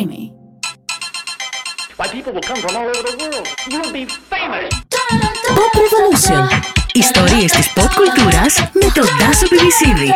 creamy. Why, people will come from all over the world. You'll be famous. Pop Revolution. Ιστορίες της pop κουλτούρας με τον Τάσο Πιβισίδη.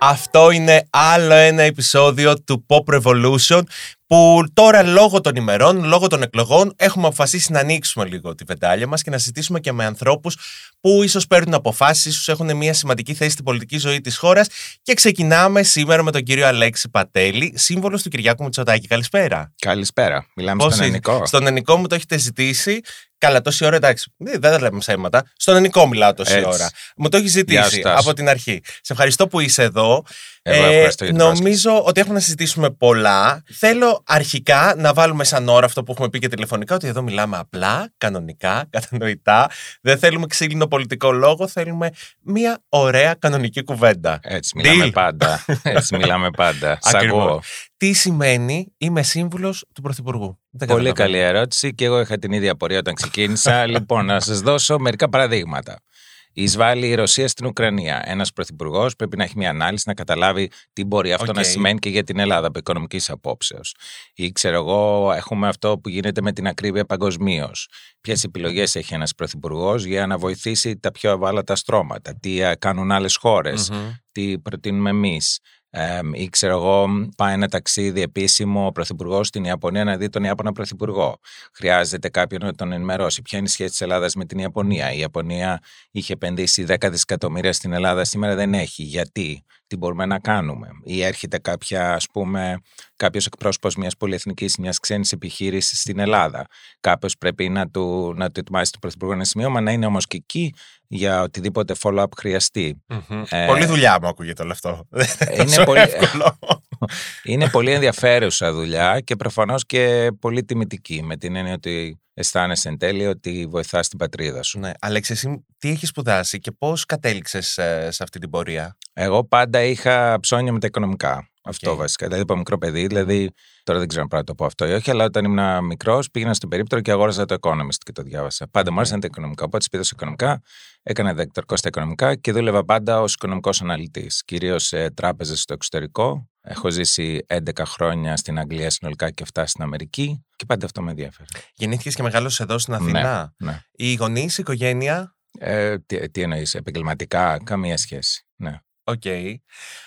Αυτό είναι άλλο ένα επεισόδιο του Pop Revolution που τώρα λόγω των ημερών, λόγω των εκλογών έχουμε αποφασίσει να ανοίξουμε λίγο τη βεντάλια μας και να συζητήσουμε και με ανθρώπους που ίσως παίρνουν αποφάσεις, ίσως έχουν μια σημαντική θέση στην πολιτική ζωή της χώρας και ξεκινάμε σήμερα με τον κύριο Αλέξη Πατέλη, σύμβολος του Κυριάκου Μητσοτάκη. Καλησπέρα. Καλησπέρα. Μιλάμε Πώς στον είσαι; ελληνικό. Στον ελληνικό μου το έχετε ζητήσει. Καλά, τόση ώρα εντάξει. Δεν δεν τα λέμε ψέματα. Στον ελληνικό μιλάω τόση Έτσι. ώρα. Μου το έχεις Γεια ζητήσει σου, Τάσο. από την αρχή. Σε ευχαριστώ που είσαι εδώ. Ε, Εγώ ευχαριστώ για την νομίζω ότι έχουμε να συζητήσουμε πολλά. Θέλω αρχικά να βάλουμε σαν ώρα αυτό που έχουμε πει και τηλεφωνικά, ότι εδώ μιλάμε απλά, κανονικά, κατανοητά. Δεν θέλουμε ξύλινο πολιτικό λόγο, θέλουμε μια ωραία κανονική κουβέντα. Έτσι μιλάμε Deal. πάντα. Έτσι μιλάμε πάντα. Σ' Ακριβώς. ακούω. Τι σημαίνει είμαι σύμβουλος του Πρωθυπουργού. Δεν Πολύ καταλαβαίνω. καλή ερώτηση και εγώ είχα την ίδια απορία όταν ξεκίνησα. λοιπόν, να σας δώσω μερικά παραδείγματα. Εισβάλλει η Ρωσία στην Ουκρανία. Ένας πρωθυπουργός πρέπει να έχει μια ανάλυση να καταλάβει τι μπορεί αυτό Οκ. να σημαίνει και για την Ελλάδα από οικονομικής απόψεως. Ή ξέρω εγώ, έχουμε αυτό που γίνεται με την ακρίβεια παγκοσμίως. Ποιες επιλογές έχει ένας πρωθυπουργός για να βοηθήσει τα πιο ευάλωτα στρώματα; Τι ε, κάνουν άλλες χώρες; Μμμ. τι προτείνουμε εμείς; Ε, ή ξέρω εγώ, πάει ένα ταξίδι επίσημο ο Πρωθυπουργός στην Ιαπωνία να δει τον Ιάπωνα Πρωθυπουργό. Χρειάζεται κάποιον να τον ενημερώσει. Ποια είναι η σχέση της Ελλάδας με την Ιαπωνία; Η Ιαπωνία είχε επενδύσει 10 δισεκατομμύρια στην Ελλάδα, σήμερα δεν έχει. Γιατί, τι μπορούμε να κάνουμε. Ή έρχεται κάποια, ας πούμε, κάποιος εκπρόσωπος μιας πολυεθνικής, μιας ξένης επιχείρησης στην Ελλάδα. Κάποιος πρέπει να του, να του ετοιμάσει τον Πρωθυπουργό ένα σημείωμα, να είναι όμως και εκεί για οτιδήποτε follow-up χρειαστεί. Μμμ. Ε, Πολύ δουλειά μου ακούγεται όλο αυτό. Δεν είναι τόσο πολύ- εύκολο. Είναι πολύ ενδιαφέρουσα δουλειά και προφανώς και πολύ τιμητική με την έννοια ότι αισθάνεσαι εν τέλει ότι βοηθάς την πατρίδα σου. Ναι, Αλέξη, εσύ τι έχεις σπουδάσει και πώς κατέληξες σε αυτή την πορεία; Εγώ πάντα είχα ψώνιο με τα οικονομικά. Αυτό Οκ. βασικά. Δηλαδή από μικρό παιδί, δηλαδή τώρα δεν ξέρω αν πρέπει να το πω αυτό ή όχι, αλλά όταν ήμουν μικρός πήγαινα στον περίπτωρο και αγόρασα το Economist και το διάβασα. Πάντα μου άρεσαν τα οικονομικά. Οπότε σπίδα στα οικονομικά, έκανα δεκτορικό στα οικονομικά και δούλευα πάντα ως οικονομικός αναλυτής. Κυρίως σε τράπεζες στο εξωτερικό. Έχω ζήσει 11 χρόνια στην Αγγλία συνολικά και 7 στην Αμερική και πάντα αυτό με ενδιαφέρει. Γεννήθηκες και μεγάλωσε εδώ στην Αθήνα. Ναι. Οι γονείς, η οικογένεια; Ε, τι, τι εννοείς, επαγγελματικά, καμία σχέση. Ναι. Οκ.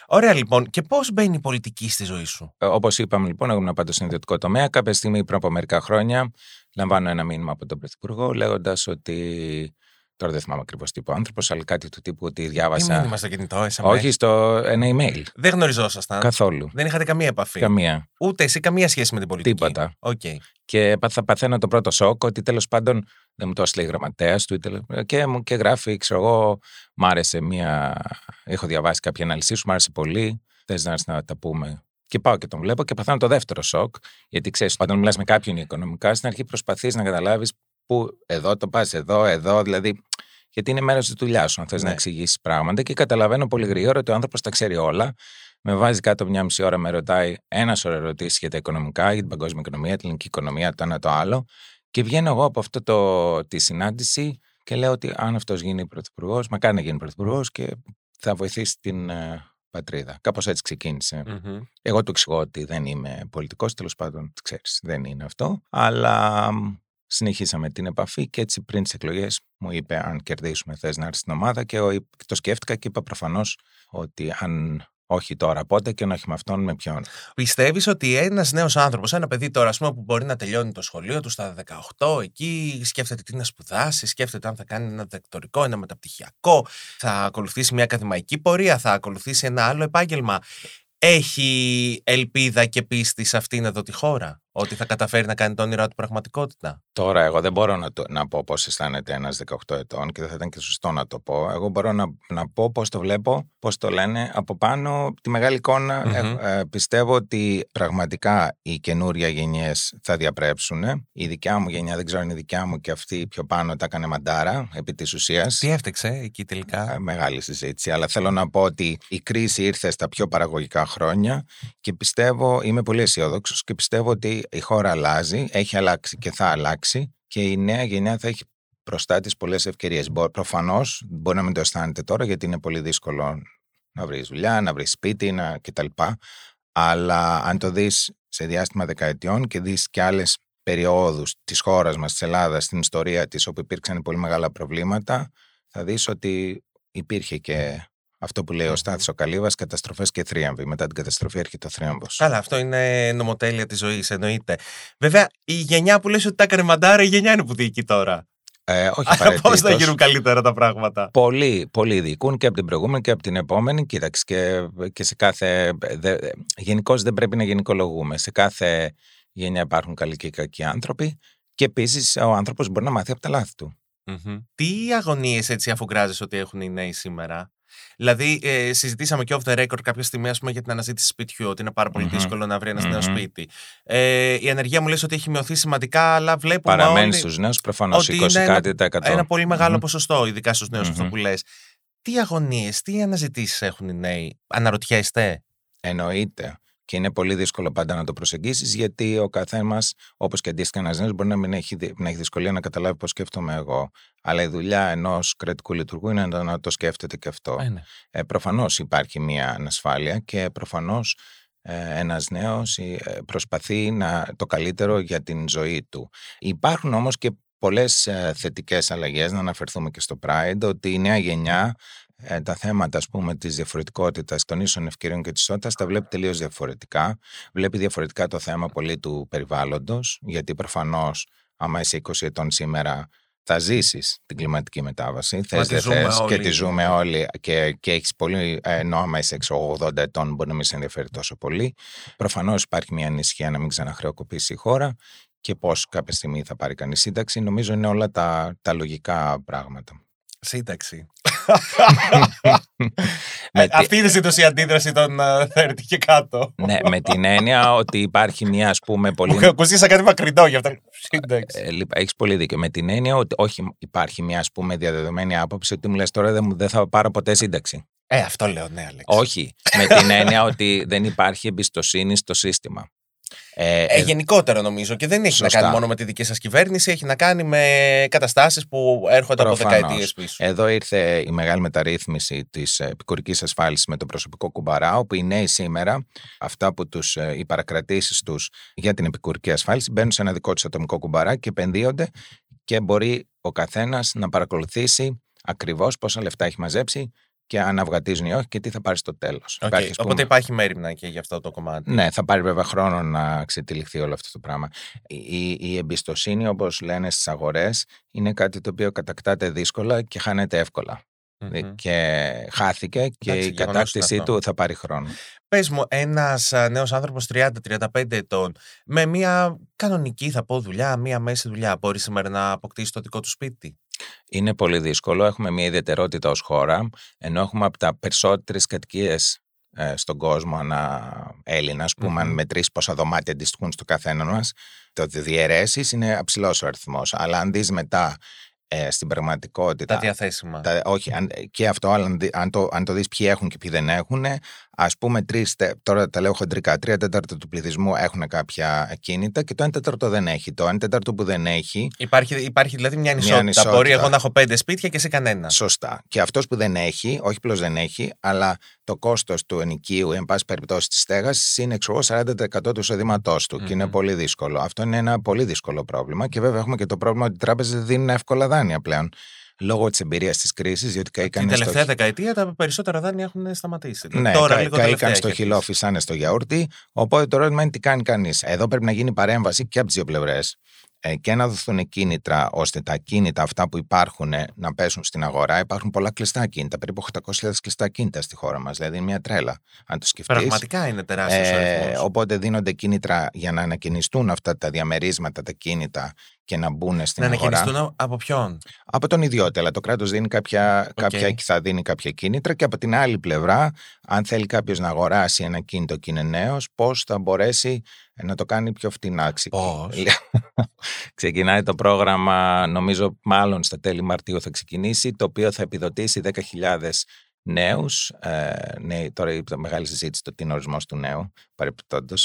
Ωραία, λοιπόν. Και πώς μπαίνει η πολιτική στη ζωή σου; Όπως είπαμε, λοιπόν, εγώ ήμουν πάντα στον ιδιωτικό τομέα. Κάποια στιγμή πριν από μερικά χρόνια, λαμβάνω ένα μήνυμα από τον Πρωθυπουργό λέγοντας ότι. Τώρα δεν θυμάμαι ακριβώς τι είπε ο άνθρωπος, αλλά κάτι του τύπου ότι Τι διάβασα. μήνυμα στο κινητό, SMS. Όχι, στο ένα email. Δεν γνωριζόσασταν. Καθόλου. Δεν είχατε καμία επαφή. Καμία. Ούτε εσύ καμία σχέση με την πολιτική. Τίποτα. Οκ. Και πα- θα παθαίνω το πρώτο σοκ ότι τέλος πάντων δεν μου το έστειλε η γραμματέας του. ή τέλος- Και μου και γράφει, ξέρω εγώ, μ' άρεσε μία. Έχω διαβάσει κάποια ανάλυση σου, μ' άρεσε πολύ. Θες να έρθεις να τα πούμε. Και πάω και τον βλέπω και παθαίνω το δεύτερο σοκ. Γιατί ξέρεις, όταν μιλάς με κάποιον οικονομικά, στην αρχή προσπαθείς να καταλάβεις πού εδώ το πας, εδώ, εδώ. Δηλαδή, γιατί είναι μέρος της δουλειάς σου, αν θες Ναι. να εξηγήσεις πράγματα. Και καταλαβαίνω πολύ γρήγορα ότι ο άνθρωπος τα ξέρει όλα. Με βάζει κάτω μια μισή ώρα, με ρωτάει ένας σωρό ερωτήσεις για τα οικονομικά, για την παγκόσμια οικονομία, την ελληνική οικονομία, το ένα το άλλο. Και βγαίνω εγώ από αυτό το, τη συνάντηση και λέω ότι αν αυτός γίνει πρωθυπουργός, μα κάνει να γίνει πρωθυπουργός και θα βοηθήσει την ε, πατρίδα. Κάπως έτσι ξεκίνησε. Μμμ. Εγώ του εξηγώ ότι δεν είμαι πολιτικός, τέλος πάντων, ξέρεις, δεν είναι αυτό. Αλλά μ, συνεχίσαμε την επαφή και έτσι πριν τις εκλογές μου είπε: Αν κερδίσουμε, θες να έρθεις στην ομάδα. Και εγώ είπ- το σκέφτηκα και είπα προφανώς ότι αν όχι τώρα, πότε και αν όχι με αυτόν, με ποιον. Πιστεύεις ότι ένας νέος άνθρωπος, ένα παιδί τώρα, ας πούμε, που μπορεί να τελειώνει το σχολείο του στα 18, εκεί σκέφτεται τι να σπουδάσει, σκέφτεται αν θα κάνει ένα δεκτορικό, ένα μεταπτυχιακό, θα ακολουθήσει μια ακαδημαϊκή πορεία, θα ακολουθήσει ένα άλλο επάγγελμα. Έχει ελπίδα και πίστη σε αυτήν εδώ τη χώρα, ότι θα καταφέρει να κάνει το όνειρά του πραγματικότητα. Τώρα, εγώ δεν μπορώ να, το, να πω πώς αισθάνεται ένας 18 ετών και δεν θα ήταν και σωστό να το πω. Εγώ μπορώ να, να πω πώς το βλέπω, πώς το λένε από πάνω, τη μεγάλη εικόνα. Μμμ. Ε, ε, πιστεύω ότι πραγματικά οι καινούρια γενιές θα διαπρέψουν. Η δικιά μου γενιά, δεν ξέρω αν είναι η δικιά μου και αυτή πιο πάνω τα έκανε μαντάρα επί της ουσίας. Τι έφτεξε εκεί τελικά; Ε, Μεγάλη συζήτηση. Αλλά θέλω να πω ότι η κρίση ήρθε στα πιο παραγωγικά χρόνια και πιστεύω, είμαι πολύ αισιόδοξος και πιστεύω ότι η χώρα αλλάζει, έχει αλλάξει και θα αλλάξει και η νέα γενιά θα έχει μπροστά της πολλές ευκαιρίες. Προφανώς μπορεί να μην το αισθάνεται τώρα γιατί είναι πολύ δύσκολο να βρεις δουλειά, να βρεις σπίτι να... κτλ. Αλλά αν το δεις σε διάστημα δεκαετιών και δεις και άλλες περιόδους της χώρας μας, της Ελλάδας, στην ιστορία της, όπου υπήρξαν πολύ μεγάλα προβλήματα, θα δεις ότι υπήρχε και αυτό που λέει ο Στάθης ο Καλύβας, καταστροφές και θρίαμβοι. Μετά την καταστροφή έρχεται ο θρίαμβος. Καλά, αυτό είναι νομοτέλεια της ζωής, εννοείται. Βέβαια, η γενιά που λες ότι τα έκανε μαντάρα, η γενιά είναι που διοικεί τώρα. Ε, όχι Πώς θα απαραίτητος. γίνουν καλύτερα τα πράγματα; Πολλοί, πολλοί διοικούν και από την προηγούμενη και από την επόμενη. Κοίταξε και, και σε κάθε. Γενικώς δεν πρέπει να γενικολογούμε. Σε κάθε γενιά υπάρχουν καλοί και κακοί άνθρωποι. Και επίσης ο άνθρωπος μπορεί να μάθει από τα λάθη του. Μμμ. Τι αγωνίες έτσι αφουγκράζεσαι ότι έχουν οι νέοι σήμερα; Δηλαδή, ε, συζητήσαμε και off the record κάποια στιγμή ας πούμε, για την αναζήτηση σπιτιού, ότι είναι πάρα πολύ Μμμ. δύσκολο να βρει ένας νέος Μμμ. σπίτι. Ε, η ανεργία μου λες ότι έχει μειωθεί σημαντικά, αλλά βλέπουμε Παραμένει όλοι στους νέους προφανώς ότι 20 είναι ένα- κάτι τα εκατό. ένα πολύ μεγάλο Μμμ. ποσοστό, ειδικά στους νέους αυτό Μμμ. που λες. Τι αγωνίες, τι αναζητήσεις έχουν οι νέοι, αναρωτιέστε; Εννοείται. Και είναι πολύ δύσκολο πάντα να το προσεγγίσεις, γιατί ο καθένας, όπως και αντίστοιχα ένας νέος, μπορεί να, μην έχει, δυ- να έχει δυσκολία να καταλάβει πώς σκέφτομαι εγώ. Αλλά η δουλειά ενός κρατικού λειτουργού είναι να να το σκέφτεται και αυτό. Ε, ναι. Ε, προφανώς υπάρχει μια ανασφάλεια και προφανώς ε, ένας νέος ε, προσπαθεί να, το καλύτερο για την ζωή του. Υπάρχουν όμως και πολλές ε, θετικές αλλαγές, να αναφερθούμε και στο Pride, ότι η νέα γενιά ε, τα θέματα ας πούμε της διαφορετικότητας των ίσων ευκαιριών και της ισότητας τα βλέπει τελείως διαφορετικά. Βλέπει διαφορετικά το θέμα πολύ του περιβάλλοντος, γιατί προφανώς άμα είσαι 20 ετών σήμερα θα ζήσεις την κλιματική μετάβαση. Θες τη δεν ζούμε θες και όλοι. τη ζούμε όλοι και, και έχεις πολύ. ε, Ενώ άμα είσαι έξω 80 ετών, μπορεί να μην σε ενδιαφέρει τόσο πολύ. Προφανώς υπάρχει μια ανησυχία να μην ξαναχρεοκοπήσει η χώρα και πώς κάποια στιγμή θα πάρει κανείς σύνταξη. Νομίζω είναι όλα τα, τα λογικά πράγματα. Σύνταξη. Με Ε, τη- Αυτή είναι συνήθως η αντίδραση των ε, 30 και κάτω. ναι, με την έννοια ότι υπάρχει μια ας πούμε πολύ. Μου ακούστηκε σαν κάτι μακρινό γι' αυτό. Σύνταξη. Ε, λοιπόν, έχεις πολύ δίκιο. Με την έννοια ότι όχι υπάρχει μια ας πούμε διαδεδομένη άποψη ότι μου λες τώρα δεν, μου- δεν θα πάρω ποτέ σύνταξη. Ε, αυτό λέω, ναι, Αλέξη. Όχι. με την έννοια ότι δεν υπάρχει εμπιστοσύνη στο σύστημα. Ε, Ε, ε, γενικότερο νομίζω και δεν έχει Σωστά. να κάνει μόνο με τη δική σας κυβέρνηση, έχει να κάνει με καταστάσεις που έρχονται από Προφανώς. δεκαετίες πίσω. Εδώ ήρθε η μεγάλη μεταρρύθμιση της επικουρικής ασφάλισης με το προσωπικό κουμπαρά, όπου οι νέοι σήμερα, αυτά που τους, ε, οι παρακρατήσεις τους για την επικουρική ασφάλιση, μπαίνουν σε ένα δικό του ατομικό κουμπαρά και επενδύονται και μπορεί ο καθένας να παρακολουθήσει ακριβώς πόσα λεφτά έχει μαζέψει και αν αυγατίζουν ή όχι και τι θα πάρεις στο τέλος. Οκ, Οπότε υπάρχει μέριμνα και για αυτό το κομμάτι. Ναι, θα πάρει βέβαια χρόνο να ξετυλιχθεί όλο αυτό το πράγμα. Η, η εμπιστοσύνη, όπως λένε στις αγορές, είναι κάτι το οποίο κατακτάται δύσκολα και χάνεται εύκολα. Μμμ. Και χάθηκε και Εντάξει, η γεγονός κατάκτησή είναι αυτό. του θα πάρει χρόνο. Πες μου, ένας α, νέος άνθρωπος 30-35 ετών με μια κανονική θα πω δουλειά, μια μέση δουλειά μπορεί σήμερα να αποκτήσει το δικό του σπίτι; Είναι πολύ δύσκολο. Έχουμε μια ιδιαιτερότητα ως χώρα, ενώ έχουμε από τα περισσότερες κατοικίες ε, στον κόσμο ανά Έλληνας, α πούμε, αν Μμμ. μετρήσεις πόσα δωμάτια αντιστοιχούν στο καθένα μας, το διαιρέσεις είναι αψηλός ο αριθμός. Αλλά αν δεις μετά ε, στην πραγματικότητα. Τα διαθέσιμα. Τα, όχι, αν, και αυτό, αλλά αν, δει- αν το, αν το δεις ποιοι έχουν και ποιοι δεν έχουν, ας πούμε τρεις, τε- τώρα τα λέω χοντρικά, τρία τέταρτα του πληθυσμού έχουν κάποια κίνητα και το ένα τέταρτο δεν έχει. Το ένα τέταρτο που δεν έχει, Υπάρχει, υπάρχει δηλαδή μια ανισότητα. ανισότητα. Μπορεί εγώ να έχω πέντε σπίτια και εσύ κανένα. σωστά. Και αυτός που δεν έχει, όχι απλώς δεν έχει, αλλά το κόστος του ενοικίου, εν πάση περιπτώσει της στέγασης, είναι ξέρω, εγώ, 40% του εισοδήματός του και είναι Μμμ. πολύ δύσκολο. Αυτό είναι ένα πολύ δύσκολο πρόβλημα και βέβαια έχουμε και το πρόβλημα ότι οι τράπεζες δεν δίνουν εύκολα δάνεια πλέον. Λόγω της εμπειρίας της κρίσης, διότι Την καήκανε στο τελευταία δεκαετία τα περισσότερα δάνεια έχουν σταματήσει. Ναι, Τώρα κα, λίγο καήκαν τελευταία στο έχει χυλό, αρχίσει. φυσάνε στο γιαούρτι. Οπότε το ερώτημα είναι τι κάνει κανείς. Εδώ πρέπει να γίνει παρέμβαση και από τις δύο πλευρές ε, και να δοθούν κίνητρα ώστε τα κίνητα αυτά που υπάρχουν ε, να πέσουν στην αγορά. Υπάρχουν πολλά κλειστά κίνητα, περίπου 800.000 κλειστά κίνητα στη χώρα μας. Δηλαδή είναι μια τρέλα, αν το σκεφτείς. Πραγματικά είναι τεράστιος ο Ε, αριθμός. οπότε δίνονται κίνητρα για να ανακοινιστούν αυτά τα διαμερίσματα, τα κίνητα και να μπουν στην Να αγορά. ανακοινιστούν από ποιον; Από τον ιδιώτη, αλλά το κράτος δίνει κάποια, κάποια, θα δίνει κάποια κίνητρα και από την άλλη πλευρά, αν θέλει κάποιος να αγοράσει ένα κίνητο και είναι νέος, πώς θα μπορέσει να το κάνει πιο φτηνά. Ξε- Πώς; Ξεκινάει το πρόγραμμα, νομίζω μάλλον στα τέλη Μαρτίου θα ξεκινήσει, το οποίο θα επιδοτήσει 10.000 νέους. Ε, ναι, τώρα είπα μεγάλη συζήτηση το τι είναι ορισμός του νέου. Παρεπιπτόντω.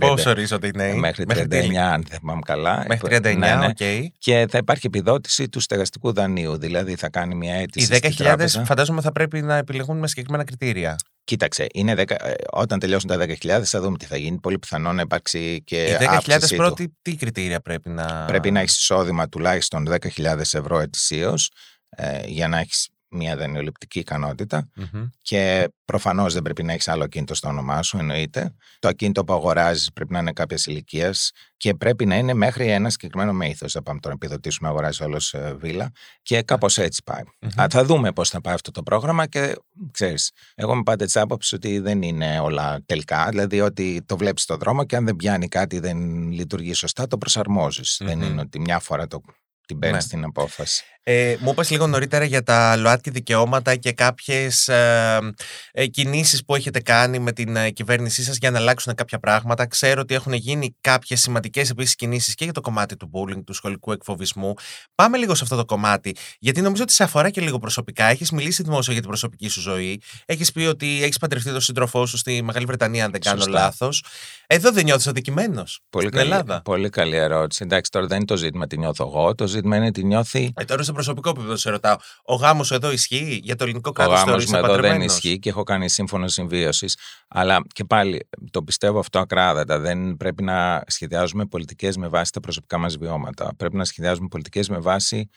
Πώς ορίζονται οι νέοι; Μέχρι 39, αν δεν θυμάμαι καλά. Μέχρι 39, Ναι, ναι. οκ. Και θα υπάρχει επιδότηση του στεγαστικού δανείου. Δηλαδή θα κάνει μια Οι αίτηση. 10.000 στην τράπεζα. φαντάζομαι θα πρέπει να επιλεγούν με συγκεκριμένα κριτήρια. Κοίταξε, είναι 10, ε, όταν τελειώσουν τα 10.000 θα δούμε τι θα γίνει. Πολύ πιθανό να υπάρξει και Οι 10.000 αύξησή του. πρώτοι, τι κριτήρια πρέπει να. Πρέπει να έχεις εισόδημα τουλάχιστον 10.000 ευρώ ετησίως για να έχεις μια δανειοληπτική ικανότητα Μμμ. και προφανώς δεν πρέπει να έχεις άλλο ακίνητο στο όνομά σου, εννοείται. Το ακίνητο που αγοράζεις πρέπει να είναι κάποιας ηλικίας και πρέπει να είναι μέχρι ένα συγκεκριμένο μέγεθος. Δεν πάμε τώρα να επιδοτήσουμε να αγοράζει όλος βίλα και κάπως έτσι πάει. Μμμ. Α, θα δούμε πώς θα πάει αυτό το πρόγραμμα και ξέρεις, εγώ είμαι πάντα της άποψης ότι δεν είναι όλα τελικά. Δηλαδή ότι το βλέπεις στον δρόμο και αν δεν πιάνει κάτι, δεν λειτουργεί σωστά, το προσαρμόζεις. Δεν Μμμ. είναι ότι μια φορά το, την παίρνεις Ναι. την απόφαση. Ε, μου είπες λίγο νωρίτερα για τα ΛΟΑΤΚΙ δικαιώματα και κάποιες ε, ε, κινήσεις που έχετε κάνει με την ε, κυβέρνησή σας για να αλλάξουν κάποια πράγματα. Ξέρω ότι έχουν γίνει κάποιες σημαντικές επίσης κινήσεις και για το κομμάτι του bullying, του σχολικού εκφοβισμού. Πάμε λίγο σε αυτό το κομμάτι, γιατί νομίζω ότι σε αφορά και λίγο προσωπικά. Έχεις μιλήσει δημόσια για την προσωπική σου ζωή. Έχεις πει ότι έχεις παντρευτεί τον σύντροφό σου στη Μεγάλη Βρετανία, αν δεν κάνω Σωστά. λάθος. Εδώ δεν νιώθεις αδικημένος Πολύ στην καλή, Ελλάδα; πολύ καλή ερώτηση. Εντάξει, τώρα δεν είναι το ζήτημα τι νιώθω εγώ. Το ζήτημα είναι τι νιώθει Ε, τώρα στο προσωπικό επίπεδο σε ρωτάω. Ο γάμος σου εδώ ισχύει για το ελληνικό Ο κράτος γάμος θεωρείσαι μου εδώ δεν παντρεμένος; ισχύει και έχω κάνει σύμφωνο συμβίωσης. Αλλά και πάλι το πιστεύω αυτό ακράδαντα. Δεν πρέπει να σχεδιάζουμε πολιτικές με βάση τα προσωπικά μας βιώματα. Πρέπει να σχεδιάζουμε πολιτικές με βάση.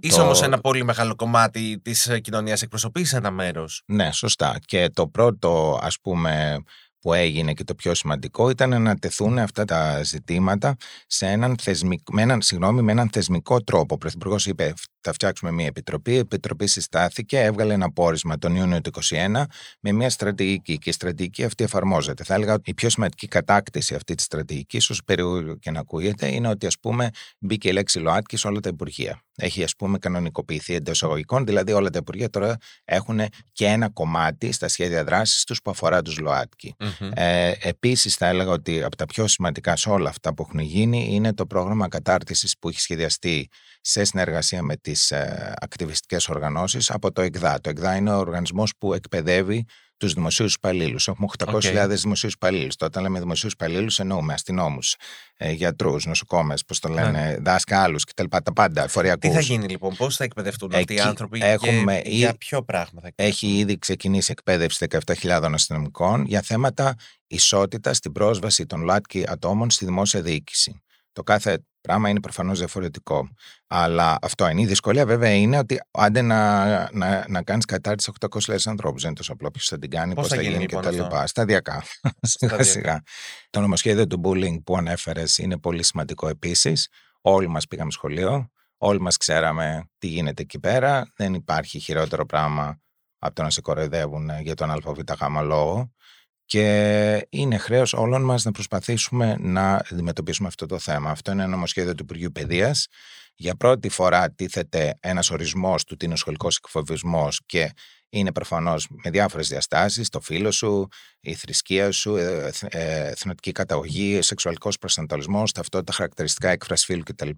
Είσαι το- όμως ένα πολύ μεγάλο κομμάτι της κοινωνίας, εκπροσωπείς ένα μέρος. Ναι, σωστά. Και το πρώτο, ας πούμε, που έγινε και το πιο σημαντικό ήταν να τεθούν αυτά τα ζητήματα σε έναν θεσμικό, με έναν, συγγνώμη, με έναν θεσμικό τρόπο. Ο Πρωθυπουργός είπε θα φτιάξουμε μια επιτροπή. Η επιτροπή συστάθηκε, έβγαλε ένα πόρισμα τον Ιούνιο του 2021 με μια στρατηγική και η στρατηγική αυτή εφαρμόζεται. Θα έλεγα ότι η πιο σημαντική κατάκτηση αυτή της στρατηγικής, όσο περίεργο και να ακούγεται, είναι ότι ας πούμε μπήκε η λέξη ΛΟΑΤΚΙ σε όλα τα υπουργεία. Έχει ας πούμε κανονικοποιηθεί εντός εισαγωγικών, δηλαδή όλα τα υπουργεία τώρα έχουν και ένα κομμάτι στα σχέδια δράσης τους που αφορά τους ΛΟΑΤΚΙ. Ε, Επίσης, θα έλεγα ότι από τα πιο σημαντικά σε όλα αυτά που έχουν γίνει είναι το πρόγραμμα κατάρτισης που έχει σχεδιαστεί σε συνεργασία με τις ε, ακτιβιστικές οργανώσεις από το ΕΚΔΑ. Το ΕΚΔΑ είναι ο οργανισμός που εκπαιδεύει τους δημοσίους υπαλλήλους. Έχουμε 800.000 δημοσίους υπαλλήλους. Τώρα, όταν λέμε δημοσίους υπαλλήλους, εννοούμε αστυνόμους, ε, γιατρούς, νοσοκόμες, πώς το λένε, δάσκαλους κτλ. Τα πάντα, φοριακούς. Ναι. Τι θα γίνει λοιπόν, πώς θα εκπαιδευτούν αυτοί οι Εκεί άνθρωποι έχουμε και ή- για ποιο πράγμα θα εκπαιδευτούν; Έχει ήδη ξεκινήσει εκπαίδευση 17.000 αστυνομικών για θέματα ισότητας στην πρόσβαση των ΛΑΤΚΙ ατόμων στη δημόσια διοίκηση. Το κάθε πράγμα είναι προφανώς διαφορετικό. Αλλά αυτό είναι. Η δυσκολία βέβαια είναι ότι άντε να, να, να κάνεις κατάρτιση 800.000 ανθρώπους. Δεν είναι τόσο απλό ποιος θα την κάνει, Πώς πώς θα θα γίνει, γίνει λοιπόν, κτλ. αυτό; Σταδιακά. σιγά σιγά. Το νομοσχέδιο του bullying που ανέφερες είναι πολύ σημαντικό επίσης. Όλοι μας πήγαμε σχολείο. Όλοι μας ξέραμε τι γίνεται εκεί πέρα. Δεν υπάρχει χειρότερο πράγμα από το να σε κοροϊδεύουν για τον ΑΒΓ λόγο. Και είναι χρέος όλων μας να προσπαθήσουμε να αντιμετωπίσουμε αυτό το θέμα. Αυτό είναι ένα νομοσχέδιο του Υπουργείου Παιδείας. Για πρώτη φορά τίθεται ένας ορισμός του τι είναι ο σχολικός εκφοβισμός και είναι προφανώς με διάφορες διαστάσεις. Το φίλο σου, η θρησκεία σου, ε, εθ- ε, εθνοτική καταγωγή, σεξουαλικός προσανατολισμός, ταυτότητα, χαρακτηριστικά έκφραση φίλου κτλ.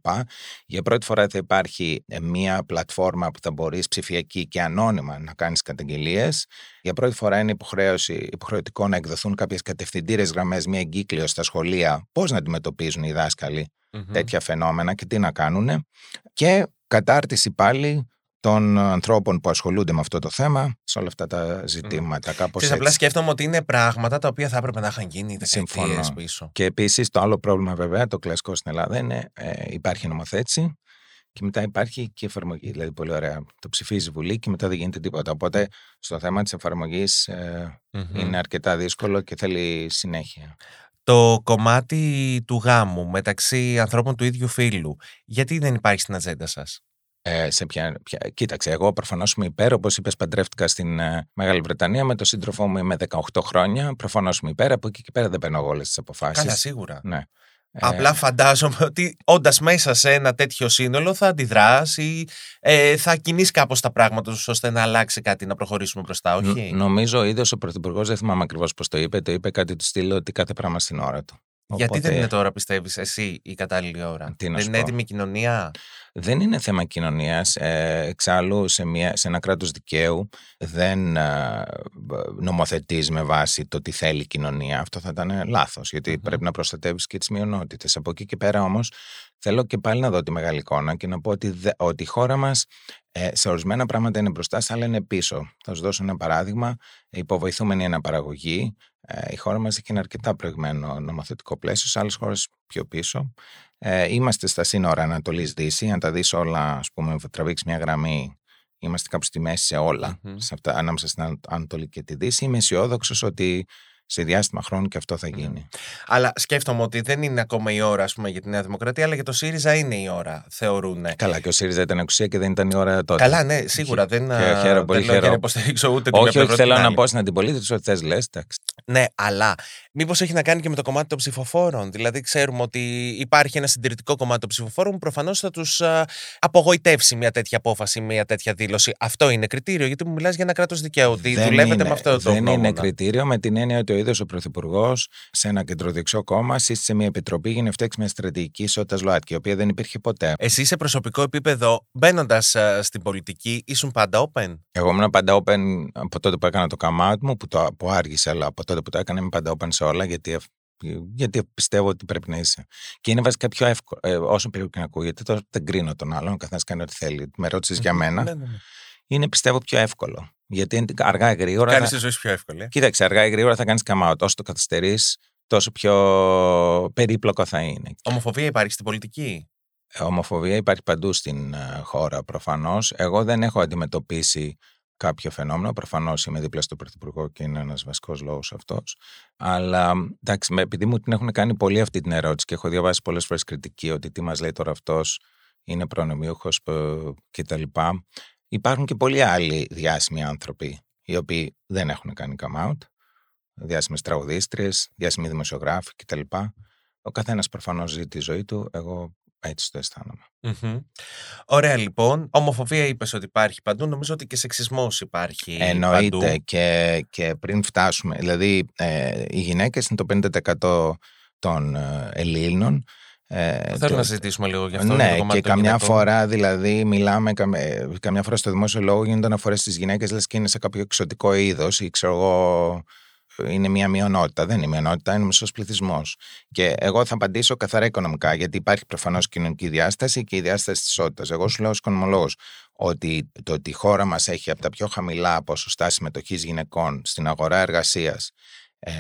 Για πρώτη φορά θα υπάρχει ε, μία πλατφόρμα που θα μπορείς ψηφιακή και ανώνυμα να κάνεις καταγγελίες. Για πρώτη φορά είναι υποχρέωση, υποχρεωτικό να εκδοθούν κάποιες κατευθυντήρε γραμμές, μία εγκύκλιο στα σχολεία, πώς να αντιμετωπίζουν οι δάσκαλοι Μμμ. τέτοια φαινόμενα και τι να κάνουν. Και κατάρτιση πάλι των ανθρώπων που ασχολούνται με αυτό το θέμα σε όλα αυτά τα ζητήματα. Κάπως Ξέρεις, απλά έτσι. σκέφτομαι ότι είναι πράγματα τα οποία θα έπρεπε να είχαν γίνει δεκαετίες Συμφωνώ. πίσω. Και επίσης το άλλο πρόβλημα, βέβαια, το κλασικό στην Ελλάδα είναι ε, υπάρχει νομοθέτηση και μετά υπάρχει και εφαρμογή. Δηλαδή, πολύ ωραία. Το ψηφίζει η Βουλή και μετά δεν γίνεται τίποτα. Οπότε, στο θέμα της εφαρμογής Μμμ. είναι αρκετά δύσκολο και θέλει συνέχεια. Το κομμάτι του γάμου μεταξύ ανθρώπων του ίδιου φίλου, γιατί δεν υπάρχει στην ατζέντα σας; Ε, σε ποια, ποια, κοίταξε, εγώ προφανώς είμαι υπέρ. Όπως είπες, παντρεύτηκα στην ε, Μεγάλη Βρετανία με τον σύντροφό μου είμαι 18 χρόνια. Προφανώς είμαι υπέρ. Από εκεί και πέρα δεν παίρνω όλες τις αποφάσεις. Καλά, σίγουρα. Ναι. Ε, Απλά φαντάζομαι ότι όντας μέσα σε ένα τέτοιο σύνολο θα αντιδράσει ή ε, θα κινείς κάπως τα πράγματα σου ώστε να αλλάξει κάτι, να προχωρήσουμε μπροστά, όχι; Ν- Νομίζω ο ίδιο ο Πρωθυπουργός, δεν θυμάμαι ακριβώς πώς το είπε, το είπε κάτι του στυλ ότι κάθε πράγμα στην ώρα του. Γιατί Οπότε δεν είναι τώρα, πιστεύεις, εσύ η κατάλληλη ώρα; Τι να δεν σου είναι πω. έτοιμη η κοινωνία; Δεν είναι θέμα κοινωνίας. Ε, εξάλλου, σε, μια, σε ένα κράτος δικαίου δεν ε, νομοθετείς με βάση το τι θέλει η κοινωνία. Αυτό θα ήταν λάθος, γιατί Μμμ. πρέπει να προστατεύεις και τις μειονότητες. Από εκεί και πέρα όμως, θέλω και πάλι να δω τη μεγάλη εικόνα και να πω ότι, δε- ότι η χώρα μας ε, σε ορισμένα πράγματα είναι μπροστά, σε άλλα είναι πίσω. Θα σου δώσω ένα παράδειγμα. Υποβοηθούμενη αναπαραγωγή. Ε, η χώρα μας έχει ένα αρκετά προηγμένο νομοθετικό πλαίσιο, σε άλλες χώρες πιο πίσω. Ε, είμαστε στα σύνορα Ανατολής Δύση. Αν τα δεις όλα, ας πούμε, τραβήξεις μια γραμμή, είμαστε κάπου στη μέση σε όλα, Μμμ. σε αυτά, ανάμεσα στην Ανα- Ανατολή και τη Δύση. Είμαι αισιόδοξος ότι σε διάστημα χρόνου και αυτό θα Ναι. γίνει. Αλλά σκέφτομαι ότι δεν είναι ακόμα η ώρα, ας πούμε, για τη Νέα Δημοκρατία, αλλά για το ΣΥΡΙΖΑ είναι η ώρα, θεωρούν. Καλά, και ο ΣΥΡΙΖΑ ήταν εξουσία και δεν ήταν η ώρα τότε. Καλά, ναι, σίγουρα. δεν, και α, χαίρομαι πολύ, δεν λέω για να χαίρομαι. υποστηρίξω ούτε την μία Όχι, πλευρά όχι, ούτε θέλω την να άλλη. πω στην αντιπολίτευση ότι θες λες. Ναι, αλλά μήπως έχει να κάνει και με το κομμάτι των ψηφοφόρων. Δηλαδή, ξέρουμε ότι υπάρχει ένα συντηρητικό κομμάτι των ψηφοφόρων που προφανώς θα τους απογοητεύσει μια τέτοια απόφαση, μια τέτοια δήλωση. Αυτό είναι κριτήριο, γιατί μου μιλάς για ένα κράτος δικαίου. Ότι δουλεύετε με αυτό το δεν είναι γνώμονα. κριτήριο με την έννοια ότι ο ίδιος ο Πρωθυπουργός σε ένα κεντροδεξιό κόμμα σύστησε μια επιτροπή για να φτιάξεις μια στρατηγική ισότητας ΛΟΑΤΚΙ, η οποία δεν υπήρχε ποτέ. Εσύ σε προσωπικό επίπεδο, μπαίνοντας στην πολιτική, ήσουν πάντα open; Εγώ ήμουν πάντα open από τότε που έκανα το come out μου, που, το, που άργησε, αλλά από τότε που το έκανα είμαι πάντα open σε όλα, γιατί, αυ- γιατί πιστεύω ότι πρέπει να είσαι. Και είναι βασικά πιο εύκολο, ε, όσο περίπου και να ακούγεται, τώρα δεν κρίνω τον άλλον, ο καθένας κάνει ό,τι θέλει. Με ρώτησες για μένα, Ναι, ναι, ναι. είναι πιστεύω πιο εύκολο. Γιατί είναι αργά ή γρήγορα. Κάνεις θα- τη ζωή σου πιο εύκολη. ε. Κοίταξε, αργά ή γρήγορα θα κάνεις come out. Όσο το καθυστερείς, τόσο πιο περίπλοκο θα είναι. Ομοφοβία υπάρχει στην πολιτική; Ε, Ομοφοβία υπάρχει παντού στην ε, χώρα προφανώς. Εγώ δεν έχω αντιμετωπίσει κάποιο φαινόμενο. Προφανώς είμαι δίπλα στο Πρωθυπουργό και είναι ένας βασικός λόγος αυτός. Αλλά εντάξει, με- επειδή μου την έχουν κάνει πολύ αυτή την ερώτηση και έχω διαβάσει πολλές φορές κριτική ότι τι μας λέει τώρα αυτός, είναι προνομιούχος κτλ. Υπάρχουν και πολλοί άλλοι διάσημοι άνθρωποι οι οποίοι δεν έχουν κάνει come out. Διάσημες τραγουδίστριες, διάσημοι δημοσιογράφοι κτλ. Ο καθένας προφανώς ζει τη ζωή του. Εγώ έτσι το αισθάνομαι. Μμμ. Ωραία, λοιπόν. Ομοφοβία είπες ότι υπάρχει παντού. Νομίζω ότι και σεξισμός υπάρχει Εννοείται παντού. και, και πριν φτάσουμε, δηλαδή ε, οι γυναίκες είναι το 50% των ε, Ελλήνων. Ε, Θέλω το- να συζητήσουμε λίγο γι' αυτό. για ναι, το κομμάτι και των καμιά γυναικών. φορά δηλαδή μιλάμε, καμ- ε, καμιά φορά στο δημόσιο λόγο γίνονται αναφορές στις γυναίκες λες και είναι σε κάποιο εξωτικό είδος ή ξέρω εγώ είναι μια μειονότητα. Δεν είναι μειονότητα, είναι μισός πληθυσμός. Και εγώ θα απαντήσω καθαρά οικονομικά, γιατί υπάρχει προφανώς κοινωνική διάσταση και η διάσταση της ισότητας. Εγώ σου λέω ως οικονομολόγος ότι το ότι η χώρα μας έχει από τα πιο χαμηλά ποσοστά συμμετοχής γυναικών στην αγορά εργασίας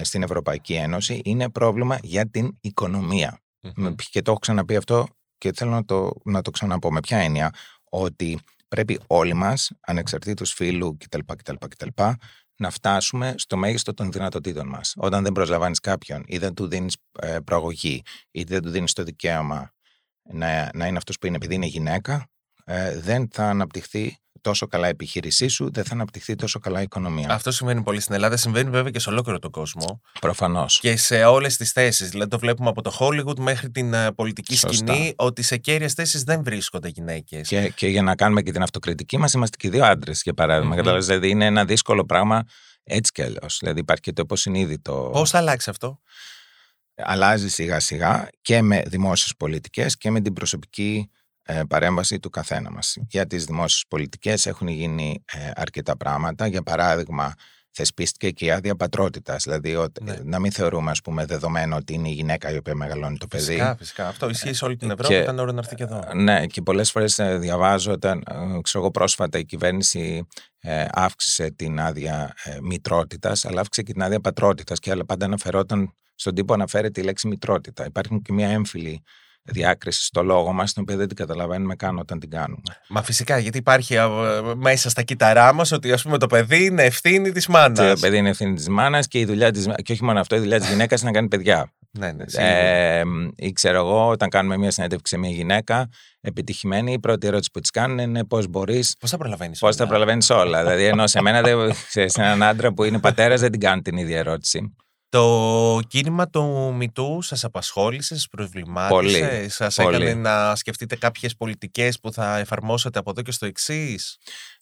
στην Ευρωπαϊκή Ένωση είναι πρόβλημα για την οικονομία. Μμμ. Με- Και το έχω ξαναπεί αυτό και θέλω να το, να το ξαναπώ. Με ποια έννοια, ότι πρέπει όλοι μας, ανεξαρτήτως φίλου κτλ, κτλ, κτλ, να φτάσουμε στο μέγιστο των δυνατοτήτων μας. Όταν δεν προσλαμβάνεις κάποιον ή δεν του δίνεις ε, προαγωγή ή δεν του δίνεις το δικαίωμα να, να είναι αυτός που είναι επειδή είναι γυναίκα, ε, δεν θα αναπτυχθεί τόσο καλά η επιχείρησή σου, δεν θα αναπτυχθεί τόσο καλά η οικονομία. Αυτό συμβαίνει πολύ στην Ελλάδα. Συμβαίνει βέβαια και σε ολόκληρο τον κόσμο. Προφανώς. Και σε όλες τις θέσεις. Δηλαδή το βλέπουμε από το Hollywood μέχρι την ε, πολιτική Σωστά. σκηνή ότι σε κέρυες θέσεις δεν βρίσκονται γυναίκες. Και, και για να κάνουμε και την αυτοκριτική μας, είμαστε και δύο άντρες, για παράδειγμα. Μμμ. Κατάλαβες, δηλαδή είναι ένα δύσκολο πράγμα έτσι κι αλλιώς. Δηλαδή υπάρχει και το υποσυνείδητο. Πώς θα αλλάξει αυτό; Αλλάζει σιγά σιγά και με δημόσιες πολιτικές και με την προσωπική ε, παρέμβαση του καθένα μας. Για τις δημόσιες πολιτικές έχουν γίνει ε, αρκετά πράγματα. Για παράδειγμα, θεσπίστηκε και η άδεια πατρότητας. Δηλαδή, ότι- Ναι. να μην θεωρούμε, ας πούμε, δεδομένο ότι είναι η γυναίκα η οποία μεγαλώνει το παιδί. Φυσικά, φυσικά. Αυτό ισχύει σε όλη την Ευρώπη. και- Ήταν ώρα να έρθει και εδώ. Ναι, και πολλές φορές ε, διαβάζω όταν, ε, ξέρω εγώ πρόσφατα η κυβέρνηση ε, αύξησε την άδεια ε, μητρότητας, αλλά αύξησε και την άδεια πατρότητας και αλλά πάντα αναφερόταν, στον τύπο αναφέρεται η λέξη μητρότητα. Υπάρχει και μια έμφυλη διάκριση στο λόγο μας, την οποία δεν την καταλαβαίνουμε καν όταν την κάνουμε. Μα φυσικά, γιατί υπάρχει α, μέσα στα κύτταρά μας ότι ας πούμε, το παιδί είναι ευθύνη της μάνας. Το παιδί είναι ευθύνη της μάνας και η δουλειά της, και όχι μόνο αυτό, η δουλειά της γυναίκας είναι να κάνει παιδιά. Ναι, ναι, σίγουρα. Ε, ή ξέρω εγώ, όταν κάνουμε μια συνέντευξη σε μια γυναίκα επιτυχημένη, η πρώτη ερώτηση που της κάνουν είναι πώς μπορείς Πώς θα προλαβαίνεις. Πώς τα προλαβαίνεις όλα. δηλαδή, ενώ σε μένα, δεν- σε σε έναν άντρα που είναι πατέρας, δεν την κάνουν την ίδια ερώτηση. Το κίνημα του Μητού σας απασχόλησε, σας προβλημάτισε, σας πολύ. έκανε να σκεφτείτε κάποιες πολιτικές που θα εφαρμόσετε από εδώ και στο εξής;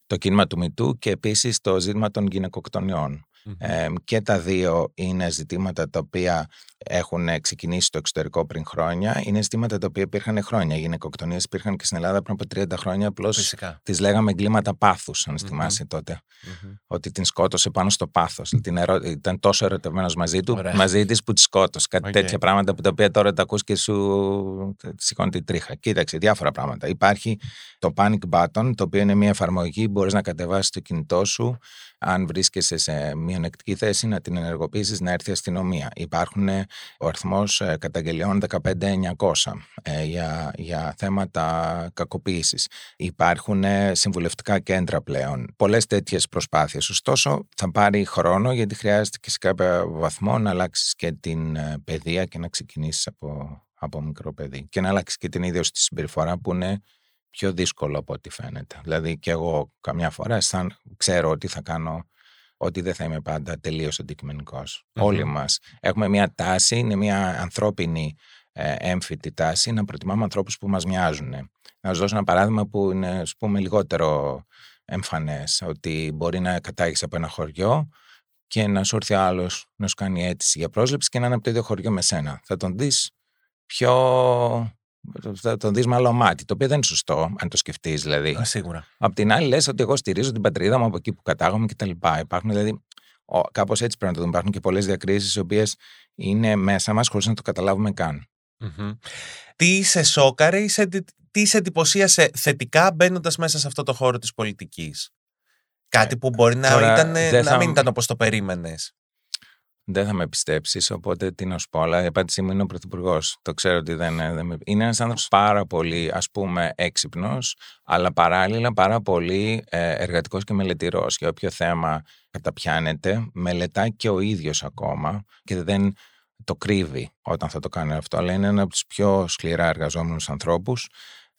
Το κίνημα του Μητού και επίσης το ζήτημα των γυναικοκτονιών. Ε, και τα δύο είναι ζητήματα τα οποία έχουν ξεκινήσει στο εξωτερικό πριν χρόνια είναι ζητήματα τα οποία υπήρχαν χρόνια. Οι γυναικοκτονίες υπήρχαν και στην Ελλάδα πριν από 30 χρόνια. Απλώς Φυσικά. τις λέγαμε εγκλήματα πάθους, αν Μμμ. θυμάσαι τότε. Μμμ. Ότι την σκότωσε πάνω στο πάθος. Ήταν τόσο ερωτευμένος μαζί του, Ωραία. μαζί της που τη σκότωσε. Κάτι Οκ. τέτοια πράγματα που τα οποία τώρα τα ακούς και σου σηκώνει την τρίχα. Κοίταξε, διάφορα πράγματα. Υπάρχει το Panic Button, το οποίο είναι μια εφαρμογή που μπορείς να κατεβάσεις στο κινητό σου. Αν βρίσκεσαι σε μειονεκτική θέση, να την ενεργοποιήσεις, να έρθει η αστυνομία. Υπάρχουν ε, ο αριθμός καταγγελιών 15900 ε, για, για θέματα κακοποίησης. Υπάρχουν ε, συμβουλευτικά κέντρα πλέον. Πολλές τέτοιες προσπάθειες. Ωστόσο, θα πάρει χρόνο γιατί χρειάζεται και σε κάποιο βαθμό να αλλάξεις και την ε, παιδεία και να ξεκινήσεις από, από μικρό παιδί. Και να αλλάξεις και την ίδια τη συμπεριφορά που είναι πιο δύσκολο από ό,τι φαίνεται. Δηλαδή και εγώ καμιά φορά αισθάν, ξέρω ότι θα κάνω ότι δεν θα είμαι πάντα τελείως αντικειμενικός. Μμμ. Όλοι μας έχουμε μια τάση, είναι μια ανθρώπινη ε, έμφυτη τάση να προτιμάμε ανθρώπους που μας μοιάζουν. Να σας δώσω ένα παράδειγμα που είναι ας πούμε λιγότερο εμφανές, ότι μπορεί να κατάγεις από ένα χωριό και να σου έρθει άλλος να σου κάνει αίτηση για πρόσληψη και να είναι από το ίδιο χωριό με σένα. Θα τον δεις πιο θα τον δεις με άλλο μάτι, το οποίο δεν είναι σωστό, αν το σκεφτείς δηλαδή. Α, Σίγουρα. Απ' την άλλη, λες ότι εγώ στηρίζω την πατρίδα μου από εκεί που κατάγομαι κτλ. Υπάρχουν δηλαδή. Κάπως έτσι πρέπει να το δούμε. Υπάρχουν και πολλές διακρίσεις, οι οποίες είναι μέσα μας χωρίς να το καταλάβουμε καν. Μμμ. Τι σε σόκαρε ή σε, εντι- τι σε εντυπωσίασε θετικά μπαίνοντας μέσα σε αυτό το χώρο της πολιτικής; Κάτι που μπορεί να, τώρα ήταν, δεν να θα- μην ήταν όπως το περίμενες. Δεν θα με πιστέψεις, οπότε τι να σου πω. Αλλά η απάντησή μου είναι ο Πρωθυπουργός. Το ξέρω ότι δεν, δεν με. Είναι ένας άνθρωπος πάρα πολύ, ας πούμε, έξυπνος, αλλά παράλληλα πάρα πολύ ε, εργατικός και μελετηρός. Για όποιο θέμα καταπιάνεται, μελετάει και ο ίδιος ακόμα και δεν το κρύβει όταν θα το κάνει αυτό. Αλλά είναι ένα από τους πιο σκληρά εργαζόμενους ανθρώπους.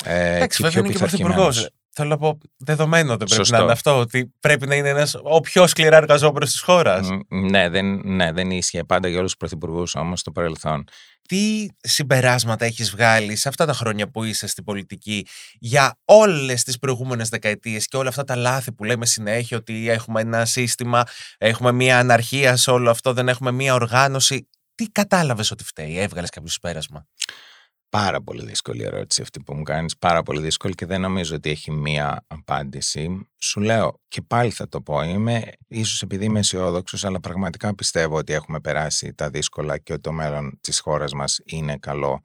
Ε, Εντάξει, και βέβαια είναι και πρωθυπουργός. Πειθαρχημένος. Θέλω να πω, δεδομένο δεν πρέπει Σωστό. να είναι αυτό, ότι πρέπει να είναι ένας ο πιο σκληρά εργαζόμενος της χώρας. Μ, Ναι, δεν, ναι, δεν ίσχυε πάντα για όλους τους πρωθυπουργούς όμως στο παρελθόν. Τι συμπεράσματα έχεις βγάλει σε αυτά τα χρόνια που είσαι στην πολιτική για όλες τις προηγούμενες δεκαετίες και όλα αυτά τα λάθη που λέμε συνέχεια ότι έχουμε ένα σύστημα, έχουμε μια αναρχία σε όλο αυτό, δεν έχουμε μια οργάνωση; Τι κατάλαβες ότι φταίει, έβγαλες κάποιο συμπέρασμα; Πάρα πολύ δύσκολη ερώτηση αυτή που μου κάνεις, πάρα πολύ δύσκολη και δεν νομίζω ότι έχει μία απάντηση. Σου λέω και πάλι θα το πω, είμαι ίσως επειδή είμαι αισιόδοξος, αλλά πραγματικά πιστεύω ότι έχουμε περάσει τα δύσκολα και ότι το μέλλον της χώρας μας είναι καλό.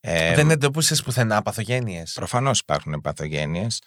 Ε, δεν εντοπίσες πουθενά παθογένειες; Προφανώς υπάρχουν παθογένειες,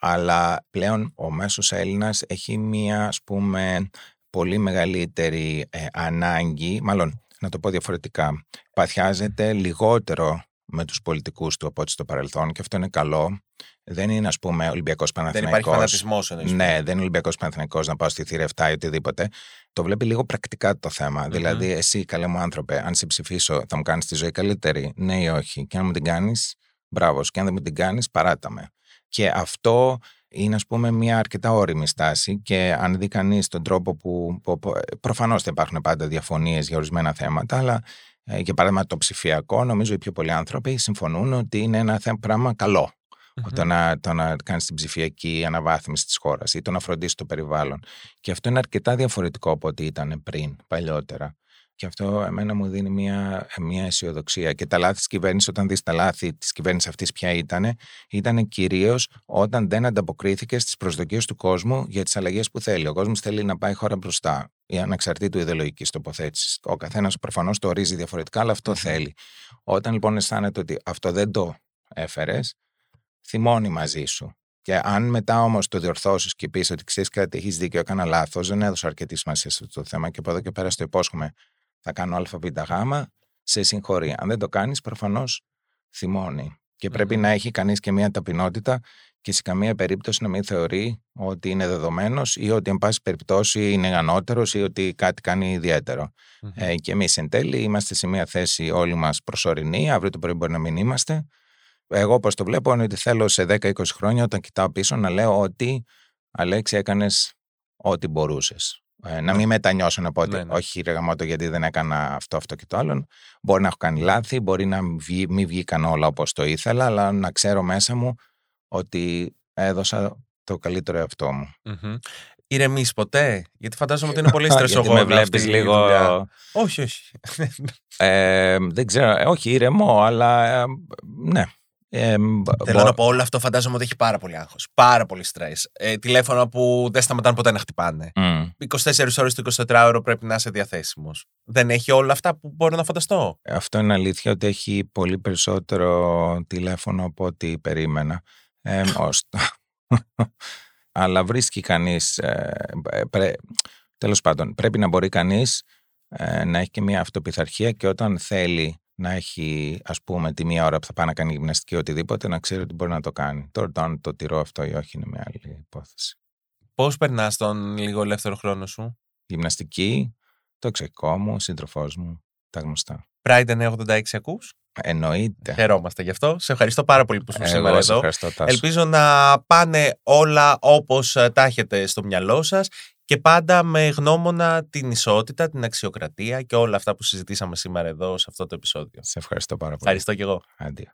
αλλά πλέον ο μέσος Έλληνας έχει μία, ας πούμε, πολύ μεγαλύτερη ε, ανάγκη, μάλλον να το πω διαφορετικά, παθιάζεται λιγότερο με τους πολιτικούς του από ό,τι στο παρελθόν και αυτό είναι καλό. Δεν είναι, ας πούμε, Ολυμπιακός Δεν υπάρχει Παναθηναϊκός. φανατισμός εννοείς. Ναι, δεν είναι Ολυμπιακός Παναθυνικό να πάω στη θύρα 7 ή οτιδήποτε. Το βλέπει λίγο πρακτικά το θεμα Δηλαδή, εσύ, καλέ μου άνθρωπε, αν σε ψηφίσω, θα μου κάνεις τη ζωή καλύτερη, ναι ή όχι; Και αν μου την κάνεις, μπράβο. Και αν δεν μου την κάνεις, παράτα με. Και αυτό είναι, ας πούμε, μια αρκετά όρημη στάση. Και αν δει κανείς τον τρόπο που. που Προφανώς θα υπάρχουν πάντα διαφωνίες για ορισμένα θέματα, αλλά ε, για παράδειγμα το ψηφιακό, νομίζω οι πιο πολλοί άνθρωποι συμφωνούν ότι είναι ένα θέμα, πράγμα καλό. Μμμ. Το να, το να κάνεις την ψηφιακή αναβάθμιση της χώρας ή το να φροντίσεις το περιβάλλον. Και αυτό είναι αρκετά διαφορετικό από ό,τι ήταν πριν, παλιότερα. Και αυτό εμένα μου δίνει μια, μια αισιοδοξία. Και τα λάθη της κυβέρνησης, όταν δεις τα λάθη της κυβέρνησης αυτής, ποια ήταν, ήταν κυρίως όταν δεν ανταποκρίθηκε στις προσδοκίες του κόσμου για τις αλλαγές που θέλει. Ο κόσμος θέλει να πάει η χώρα μπροστά, η ανεξαρτήτου ιδεολογικής τοποθέτησης. Ο καθένας προφανώς το ορίζει διαφορετικά, αλλά αυτό θέλει. Όταν λοιπόν αισθάνεται ότι αυτό δεν το έφερες, θυμώνει μαζί σου. Και αν μετά όμως το διορθώσεις και πεις ότι ξέρεις κάτι, έχεις δίκιο, έκανα λάθος, δεν έδωσα αρκετή σημασία σε αυτό το θέμα και από εδώ και πέρα στο υπόσχομαι θα κάνω ΑΒΓ, σε συγχωρεί. Αν δεν το κάνεις, προφανώς θυμώνει. Και πρέπει να έχει κανείς και μια ταπεινότητα και σε καμία περίπτωση να μην θεωρεί ότι είναι δεδομένος ή ότι, εν πάση περιπτώσει, είναι ανώτερος ή ότι κάτι κάνει ιδιαίτερο. Μμμ. Ε, και εμείς εν τέλει είμαστε σε μια θέση όλοι μας προσωρινή, αύριο το πρωί μπορεί να μην είμαστε. Εγώ, όπως το βλέπω, είναι ότι θέλω σε 10-20 χρόνια, όταν κοιτάω πίσω, να λέω ότι Αλέξη, έκανες ό,τι μπορούσες. Ε, να μην μετανιώσω να πω ότι Ναι, ναι. όχι, ρε γαμώτο, γιατί δεν έκανα αυτό, αυτό και το άλλο. Μπορεί να έχω κάνει λάθη, μπορεί να μην βγει- μην βγήκαν όλα όπως το ήθελα, αλλά να ξέρω μέσα μου ότι έδωσα το καλύτερο εαυτό μου. Μμμ. Ηρεμείς ποτέ, γιατί φαντάζομαι ότι είναι πολύ Γιατί στρεσογόνο. με βλέπεις αυτή η λίγο... δουλειά. Όχι, όχι. Ε, δεν ξέρω, ε, όχι ηρεμό, αλλά ε, ναι. Ε, μπο- Θέλω να πω όλο αυτό φαντάζομαι ότι έχει πάρα πολύ άγχος. Πάρα πολύ στρες. Ε, τηλέφωνα που δεν σταματάνε ποτέ να χτυπάνε. Μμ. 24 ώρες το 24ωρο πρέπει να είσαι διαθέσιμος. Δεν έχει όλα αυτά που μπορώ να φανταστώ. Αυτό είναι αλήθεια ότι έχει πολύ περισσότερο τηλέφωνο από ό,τι περίμενα. Ε, ώστε. Αλλά βρίσκει κανείς, ε, πρέ- τέλος πάντων, πρέπει να μπορεί κανείς ε, να έχει και μια αυτοπιθαρχία και όταν θέλει να έχει, ας πούμε, τη μία ώρα που θα πάει να κάνει γυμναστική ή οτιδήποτε, να ξέρει ότι μπορεί να το κάνει. Τώρα το αν το τηρώ αυτό ή όχι είναι μια άλλη υπόθεση. Πώς περνάς τον λίγο ελεύθερο χρόνο σου; Γυμναστική, το εξωτερικό μου, σύντροφός μου, τα γνωστά. Pride 986 ακούς; Εννοείται. Χαιρόμαστε γι' αυτό. Σε ευχαριστώ πάρα πολύ που ήσουν σήμερα Εγώ σε εδώ. ευχαριστώ, Τάσο. Ελπίζω να πάνε όλα όπως ε, τα έχετε στο μυαλό σας και πάντα με γνώμονα την ισότητα, την αξιοκρατία και όλα αυτά που συζητήσαμε σήμερα εδώ σε αυτό το επεισόδιο. Σε ευχαριστώ πάρα πολύ. Ευχαριστώ και εγώ. Αντίο.